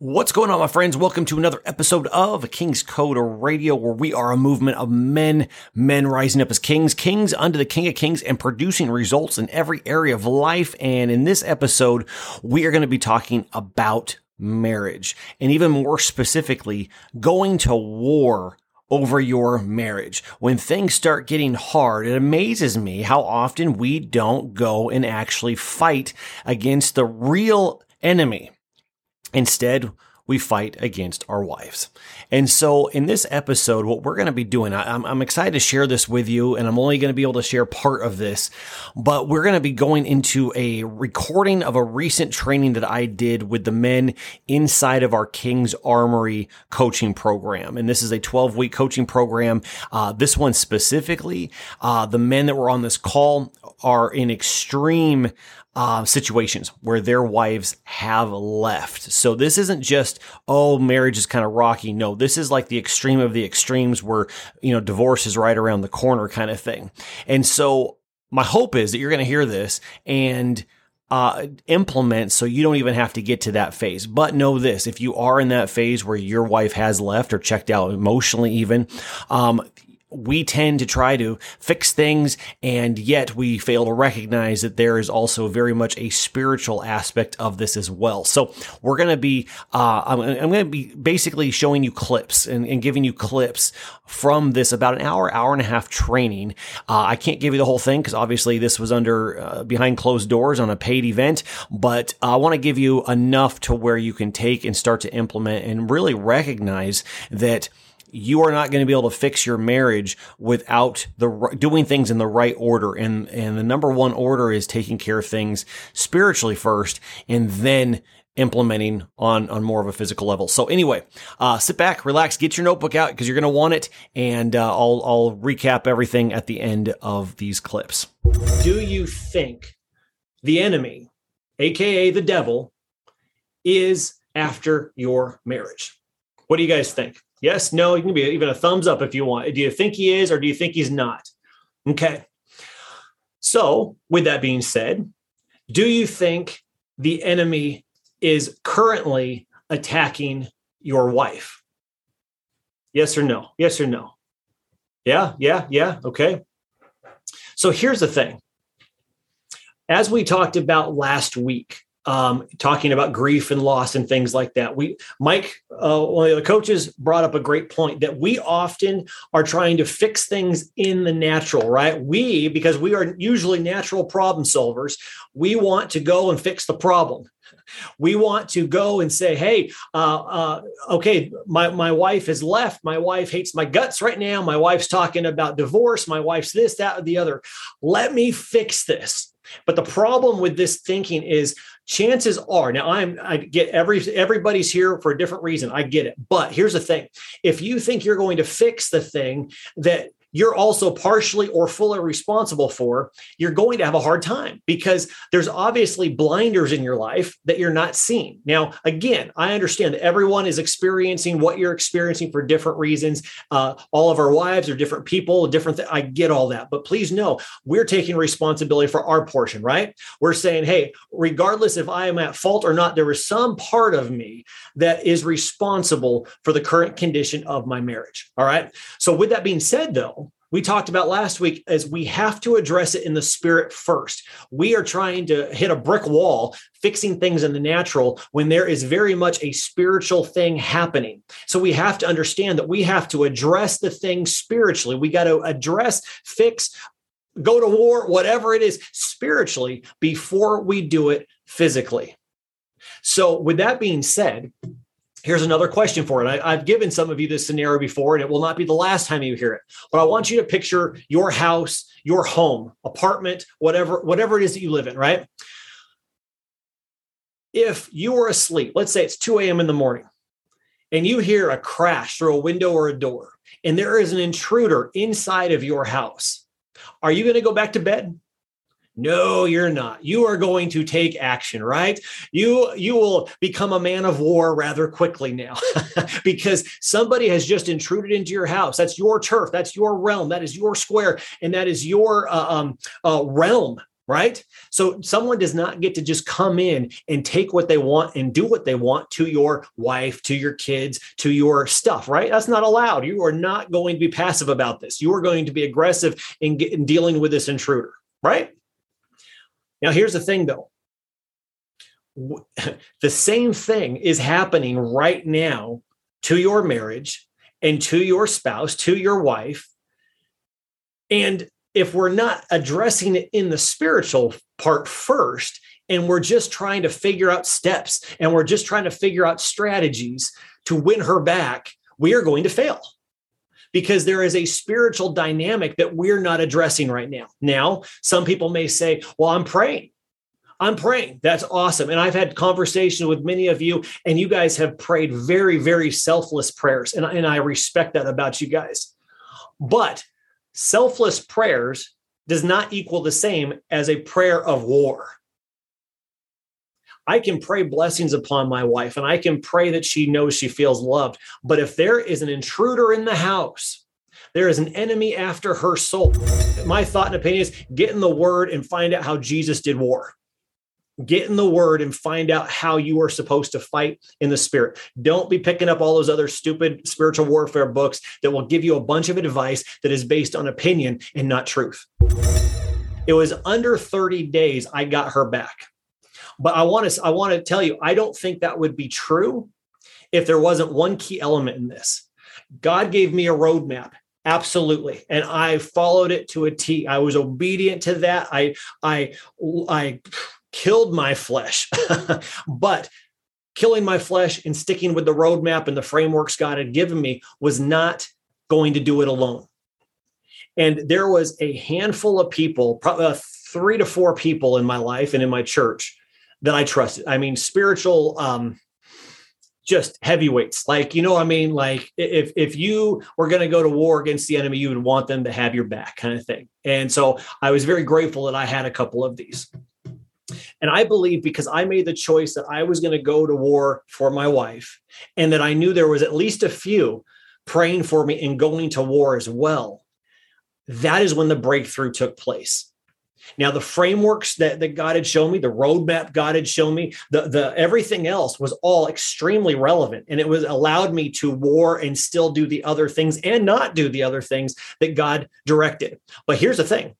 What's going on, my friends? Welcome to another episode of King's Code Radio, where we are a movement of men, men rising up as kings, kings under the King of Kings, and producing results in every area of life. And in this episode, we are going to be talking about marriage, and even more specifically, going to war over your marriage. When things start getting hard, it amazes me how often we don't go and actually fight against the real enemy Instead, we fight against our wives. And so in this episode, what we're going to be doing, I, am I'm excited to share this with you, and I'm only going to be able to share part of this, but we're going to be going into a recording of a recent training that I did with the men inside of our King's Armory coaching program. And this is a 12 week coaching program. Uh, this one specifically, uh, the men that were on this call are in extreme uh, situations where their wives have left. So this isn't just, oh, marriage is kind of rocky. No, this is like the extreme of the extremes where, you know, divorce is right around the corner kind of thing. And so my hope is that you're going to hear this and uh, implement so you don't even have to get to that phase. But know this, if you are in that phase where your wife has left or checked out emotionally even, um, we tend to try to fix things and yet we fail to recognize that there is also very much a spiritual aspect of this as well. So we're going to be, uh, I'm, going to be basically showing you clips and, and, giving you clips from this about an hour, hour and a half training. Uh, I can't give you the whole thing because obviously this was under uh, behind closed doors on a paid event, but I want to give you enough to where you can take and start to implement and really recognize that you are not going to be able to fix your marriage without the doing things in the right order. And, and the number one order is taking care of things spiritually first and then implementing on, on more of a physical level. So anyway, uh, sit back, relax, get your notebook out because you're going to want it. And, uh, I'll, I'll recap everything at the end of these clips. Do you think the enemy, AKA the devil, is after your marriage? What do you guys think? Yes, no, you can be even a thumbs up if you want. Do you think he is or do you think he's not? Okay. So, with that being said, do you think the enemy is currently attacking your wife? Yes or no? Yes or no? Yeah, yeah, yeah. Okay. So, here's the thing. As we talked about last week, um, talking about grief and loss and things like that. We, Mike, uh, one of the coaches brought up a great point that we often are trying to fix things in the natural, right? We, because we are usually natural problem solvers, we want to go and fix the problem. We want to go and say, "Hey, uh, uh, okay, my my wife has left. My wife hates my guts right now. My wife's talking about divorce. My wife's this, that, or the other. Let me fix this." But the problem with this thinking is chances are now i'm i get every everybody's here for a different reason i get it but here's the thing if you think you're going to fix the thing that you're also partially or fully responsible for, you're going to have a hard time because there's obviously blinders in your life that you're not seeing. Now, again, I understand that everyone is experiencing what you're experiencing for different reasons. Uh, all of our wives are different people, different. Th- I get all that, but please know we're taking responsibility for our portion, right? We're saying, hey, regardless if I am at fault or not, there is some part of me that is responsible for the current condition of my marriage. All right. So, with that being said, though, we talked about last week is we have to address it in the spirit first. We are trying to hit a brick wall, fixing things in the natural when there is very much a spiritual thing happening. So we have to understand that we have to address the thing spiritually. We got to address, fix, go to war, whatever it is spiritually before we do it physically. So, with that being said, Here's another question for it. I, have given some of you this scenario before, and it will not be the last time you hear it. But I want you to picture your house, your home, apartment, whatever, whatever it is that you live in, right? If you are asleep, let's say it's 2 a.m. in the morning, and you hear a crash through a window or a door, and there is an intruder inside of your house, are you going to go back to bed? No, you're not. You are going to take action, right? You you will become a man of war rather quickly now because somebody has just intruded into your house. That's your turf, that's your realm, that is your square, and that is your uh, um, uh, realm right? So someone does not get to just come in and take what they want and do what they want to your wife, to your kids, to your stuff, right? That's not allowed. You are not going to be passive about this. You are going to be aggressive in, in dealing with this intruder, right? Now, here's the thing though. The same thing is happening right now to your marriage and to your spouse, to your wife. And if we're not addressing it in the spiritual part first, and we're just trying to figure out steps and we're just trying to figure out strategies to win her back, we are going to fail because there is a spiritual dynamic that we're not addressing right now. Now, some people may say, Well, I'm praying. I'm praying. That's awesome. And I've had conversations with many of you, and you guys have prayed very, very selfless prayers. And, and I respect that about you guys. But selfless prayers does not equal the same as a prayer of war. I can pray blessings upon my wife and I can pray that she knows she feels loved. But if there is an intruder in the house, there is an enemy after her soul. My thought and opinion is get in the word and find out how Jesus did war get in the word and find out how you are supposed to fight in the spirit. Don't be picking up all those other stupid spiritual warfare books that will give you a bunch of advice that is based on opinion and not truth. It was under 30 days I got her back. But I want to I want to tell you I don't think that would be true if there wasn't one key element in this. God gave me a roadmap absolutely and i followed it to a t i was obedient to that i i i killed my flesh. but killing my flesh and sticking with the roadmap and the frameworks God had given me was not going to do it alone. And there was a handful of people, probably three to four people in my life and in my church that I trusted. I mean, spiritual, um, just heavyweights. Like, you know I mean? Like if if you were going to go to war against the enemy, you would want them to have your back kind of thing. And so I was very grateful that I had a couple of these. And I believe because I made the choice that I was going to go to war for my wife and that I knew there was at least a few praying for me and going to war as well. That is when the breakthrough took place. Now, the frameworks that, that God had shown me, the roadmap God had shown me, the, the everything else was all extremely relevant. And it was allowed me to war and still do the other things and not do the other things that God directed. But here's the thing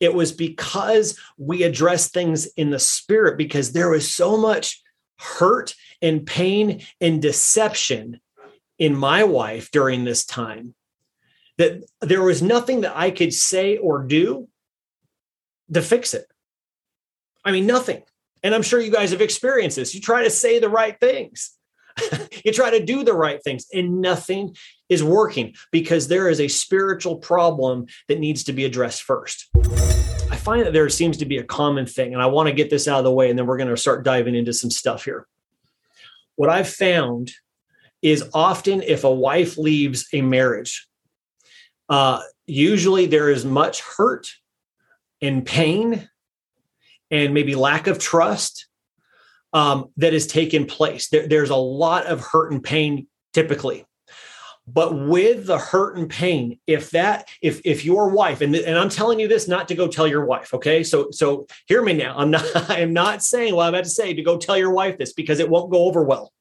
it was because we addressed things in the spirit, because there was so much hurt and pain and deception in my wife during this time that there was nothing that I could say or do to fix it. I mean, nothing. And I'm sure you guys have experienced this. You try to say the right things, you try to do the right things, and nothing is working because there is a spiritual problem that needs to be addressed first. I find that there seems to be a common thing, and I want to get this out of the way, and then we're going to start diving into some stuff here. What I've found is often if a wife leaves a marriage, uh, usually there is much hurt and pain and maybe lack of trust um, that has taken place. There, there's a lot of hurt and pain typically. But with the hurt and pain if that if if your wife and, and i'm telling you this not to go tell your wife okay? So so hear me now. I'm not i'm not saying what i'm about to say to go tell your wife this because it won't go over well.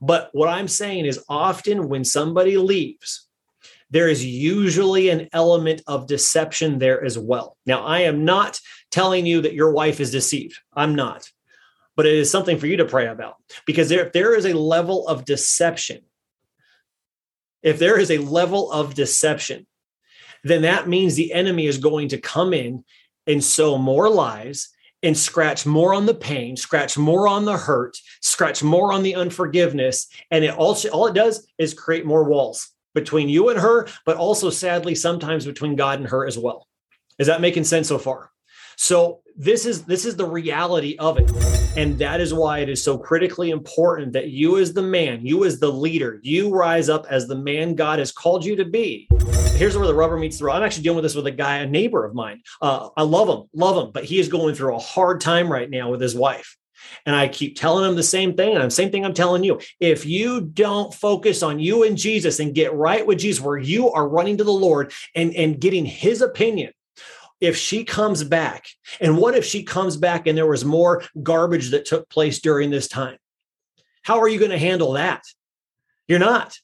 But what i'm saying is often when somebody leaves there is usually an element of deception there as well. Now i am not telling you that your wife is deceived. I'm not. But it is something for you to pray about. Because there, if there is a level of deception if there is a level of deception, then that means the enemy is going to come in and sow more lies and scratch more on the pain, scratch more on the hurt, scratch more on the unforgiveness. And it also all it does is create more walls between you and her, but also sadly sometimes between God and her as well. Is that making sense so far? So this is this is the reality of it. And that is why it is so critically important that you as the man, you as the leader, you rise up as the man God has called you to be. Here's where the rubber meets the road. I'm actually dealing with this with a guy, a neighbor of mine. Uh, I love him, love him, but he is going through a hard time right now with his wife. And I keep telling them the same thing. And the same thing I'm telling you. If you don't focus on you and Jesus and get right with Jesus, where you are running to the Lord and, and getting his opinion, if she comes back? And what if she comes back and there was more garbage that took place during this time? How are you going to handle that? You're not.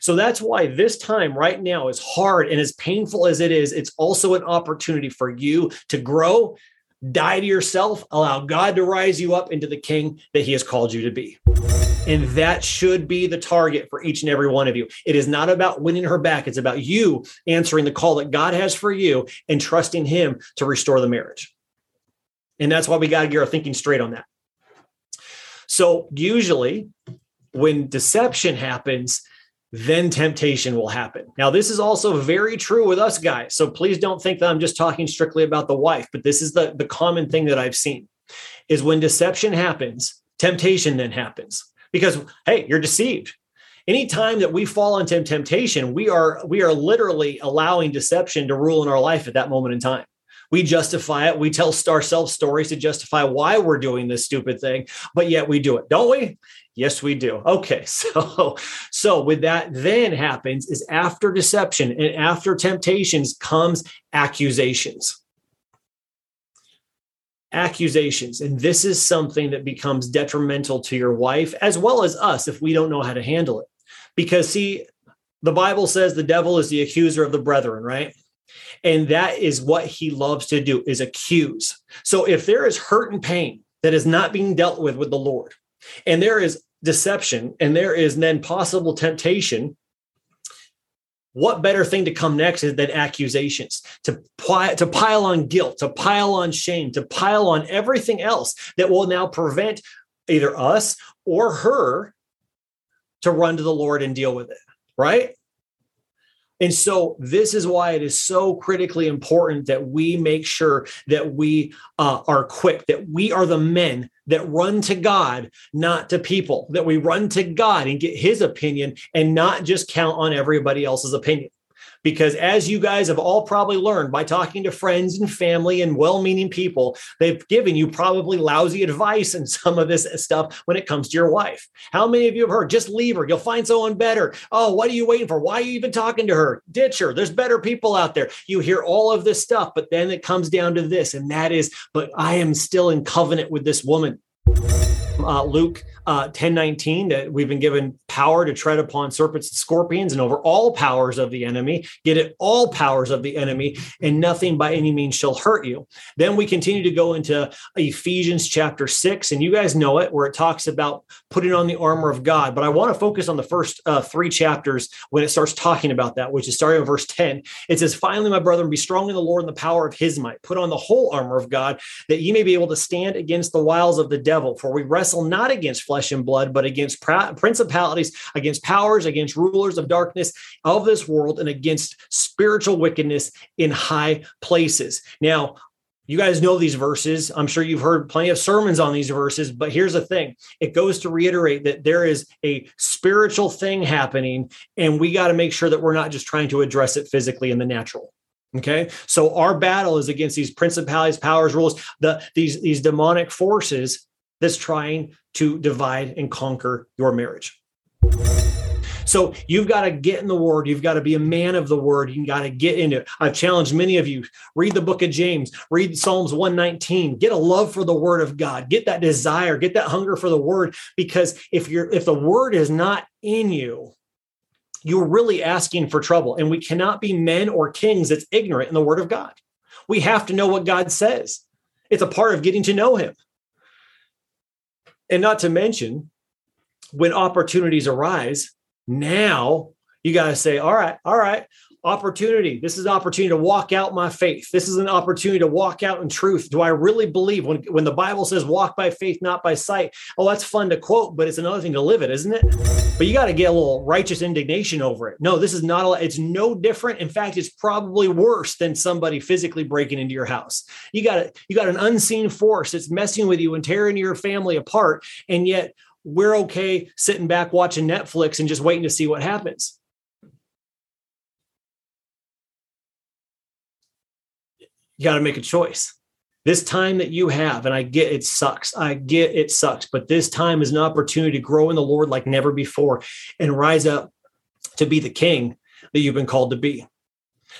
So that's why this time right now is hard and as painful as it is, it's also an opportunity for you to grow, die to yourself, allow God to rise you up into the king that he has called you to be. And that should be the target for each and every one of you. It is not about winning her back. It's about you answering the call that God has for you and trusting Him to restore the marriage. And that's why we got to get our thinking straight on that. So, usually, when deception happens, then temptation will happen. Now, this is also very true with us guys. So please don't think that I'm just talking strictly about the wife, but this is the, the common thing that I've seen is when deception happens, temptation then happens because, hey, you're deceived. Anytime that we fall into temptation, we are we are literally allowing deception to rule in our life at that moment in time. We justify it. We tell ourselves stories to justify why we're doing this stupid thing, but yet we do it, don't we? Yes, we do. Okay, so so with that then happens is after deception and after temptations comes accusations. Accusations. And this is something that becomes detrimental to your wife as well as us if we don't know how to handle it. Because see, the Bible says the devil is the accuser of the brethren, right? And that is what he loves to do is accuse. So if there is hurt and pain that is not being dealt with with the Lord, and there is deception and there is then possible temptation what better thing to come next is than accusations to pile, to pile on guilt to pile on shame to pile on everything else that will now prevent either us or her to run to the lord and deal with it right and so, this is why it is so critically important that we make sure that we uh, are quick, that we are the men that run to God, not to people, that we run to God and get his opinion and not just count on everybody else's opinion. Because as you guys have all probably learned by talking to friends and family and well meaning people, they've given you probably lousy advice and some of this stuff when it comes to your wife. How many of you have heard, just leave her, you'll find someone better? Oh, what are you waiting for? Why are you even talking to her? Ditch her. There's better people out there. You hear all of this stuff, but then it comes down to this, and that is, but I am still in covenant with this woman. Uh, Luke uh, 1019 that we've been given power to tread upon serpents and scorpions and over all powers of the enemy get it all powers of the enemy and nothing by any means shall hurt you. Then we continue to go into ephesians chapter 6 and you guys know it where it talks about putting on the armor of god. But i want to focus on the first uh, three chapters when it starts talking about that which is starting in verse 10 it says finally my brethren be strong in the lord and the power of his might. Put on the whole armor of god that ye may be able to stand against the wiles of the devil. For we wrestle not against flesh and blood, but against principalities, against powers, against rulers of darkness of this world, and against spiritual wickedness in high places. Now, you guys know these verses. I'm sure you've heard plenty of sermons on these verses, but here's the thing it goes to reiterate that there is a spiritual thing happening, and we got to make sure that we're not just trying to address it physically in the natural. Okay. So our battle is against these principalities, powers, rules, the these these demonic forces that's trying to divide and conquer your marriage. So you've got to get in the word. You've got to be a man of the word. You got to get into it. I've challenged many of you read the book of James, read Psalms 119, get a love for the word of God, get that desire, get that hunger for the word. Because if you're, if the word is not in you, you're really asking for trouble. And we cannot be men or kings that's ignorant in the word of God. We have to know what God says. It's a part of getting to know him. And not to mention, when opportunities arise, now you got to say, all right, all right, opportunity. This is an opportunity to walk out my faith. This is an opportunity to walk out in truth. Do I really believe when, when the Bible says walk by faith, not by sight? Oh, that's fun to quote, but it's another thing to live it, isn't it? But you got to get a little righteous indignation over it. No, this is not, a, it's no different. In fact, it's probably worse than somebody physically breaking into your house. You got. You got an unseen force that's messing with you and tearing your family apart. And yet we're okay sitting back watching Netflix and just waiting to see what happens. You got to make a choice. This time that you have, and I get it sucks. I get it sucks, but this time is an opportunity to grow in the Lord like never before and rise up to be the king that you've been called to be.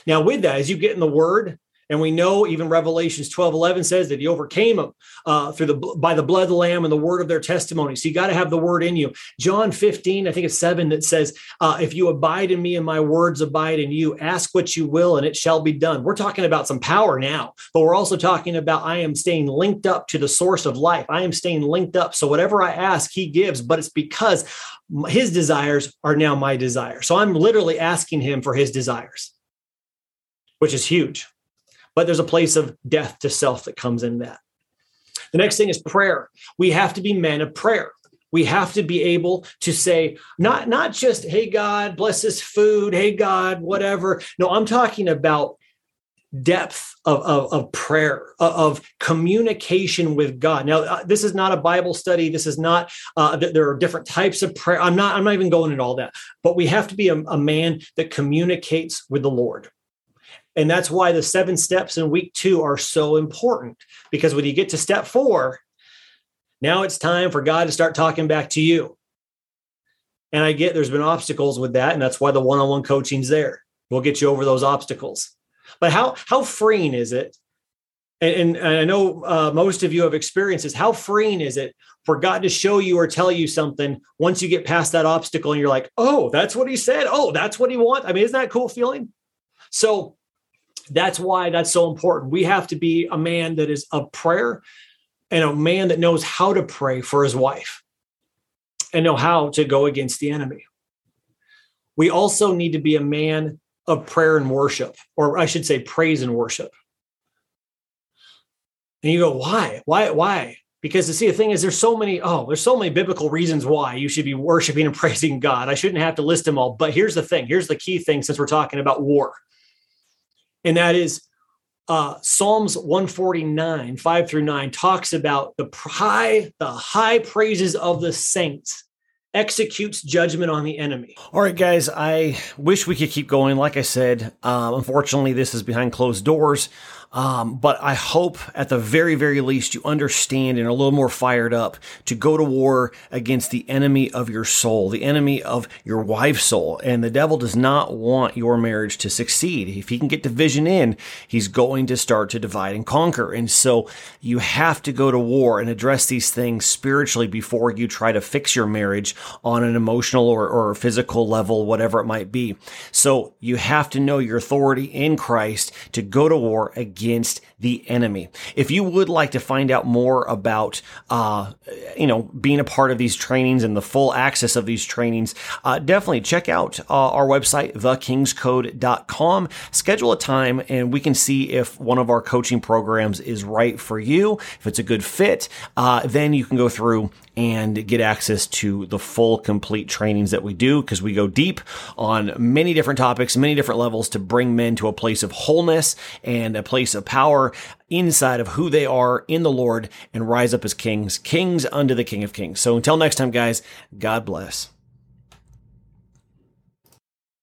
Now, with that, as you get in the word, And we know even Revelations 12, 11 says that he overcame them uh, through the by the blood of the Lamb and the word of their testimony. So you got to have the word in you. John 15, I think it's 7, that says, uh, if you abide in me and my words abide in you, ask what you will and it shall be done. We're talking about some power now, but we're also talking about I am staying linked up to the source of life. I am staying linked up. So whatever I ask, he gives, but it's because his desires are now my desires. So I'm literally asking him for his desires, which is huge but there's a place of death to self that comes in that. The next thing is prayer. We have to be men of prayer. We have to be able to say, not, not just, hey, God, bless this food, hey, God, whatever. No, I'm talking about depth of, of, of prayer, of, communication with God. Now, uh, this is not a Bible study. This is not, uh, there are different types of prayer. I'm not, I'm not even going into all that, but we have to be a, a man that communicates with the Lord. And that's why the seven steps in week two are so important because when you get to step four, now it's time for God to start talking back to you. And I get there's been obstacles with that. And that's why the one on one coaching's there. We'll get you over those obstacles. But how, how freeing is it? And, and I know uh, most of you have experiences. How freeing is it for God to show you or tell you something once you get past that obstacle and you're like, oh, that's what he said. Oh, that's what he wants. I mean, isn't that cool feeling? So that's why that's so important. We have to be a man that is of prayer and a man that knows how to pray for his wife and know how to go against the enemy. We also need to be a man of prayer and worship, or I should say, praise and worship. And you go, why? Why? Why? Because to see the thing is, there's so many, oh, there's so many biblical reasons why you should be worshiping and praising God. I shouldn't have to list them all. But here's the thing here's the key thing since we're talking about war and that is uh, Psalms 149, 5 through 9, talks about the high, the high praises of the saints executes judgment on the enemy. All right, guys, I wish we could keep going. Like I said, um, unfortunately, this is behind closed doors. Um, but I hope at the very, very least you understand and are a little more fired up to go to war against the enemy of your soul, the enemy of your wife's soul. And the devil does not want your marriage to succeed. If he can get division in, he's going to start to divide and conquer. And so you have to go to war and address these things spiritually before you try to fix your marriage on an emotional or, or physical level, whatever it might be. So you have to know your authority in Christ to go to war against against the enemy. If you would like to find out more about, uh, you know, being a part of these trainings and the full access of these trainings, uh, definitely check out uh, our website, thekingscode.com. Schedule a time and we can see if one of our coaching programs is right for you. If it's a good fit, uh, then you can go through and get access to the full complete trainings that we do because we go deep on many different topics, many different levels to bring men to a place of wholeness and a place of power inside of who they are in the Lord and rise up as kings, kings unto the King of Kings. So until next time, guys, God bless.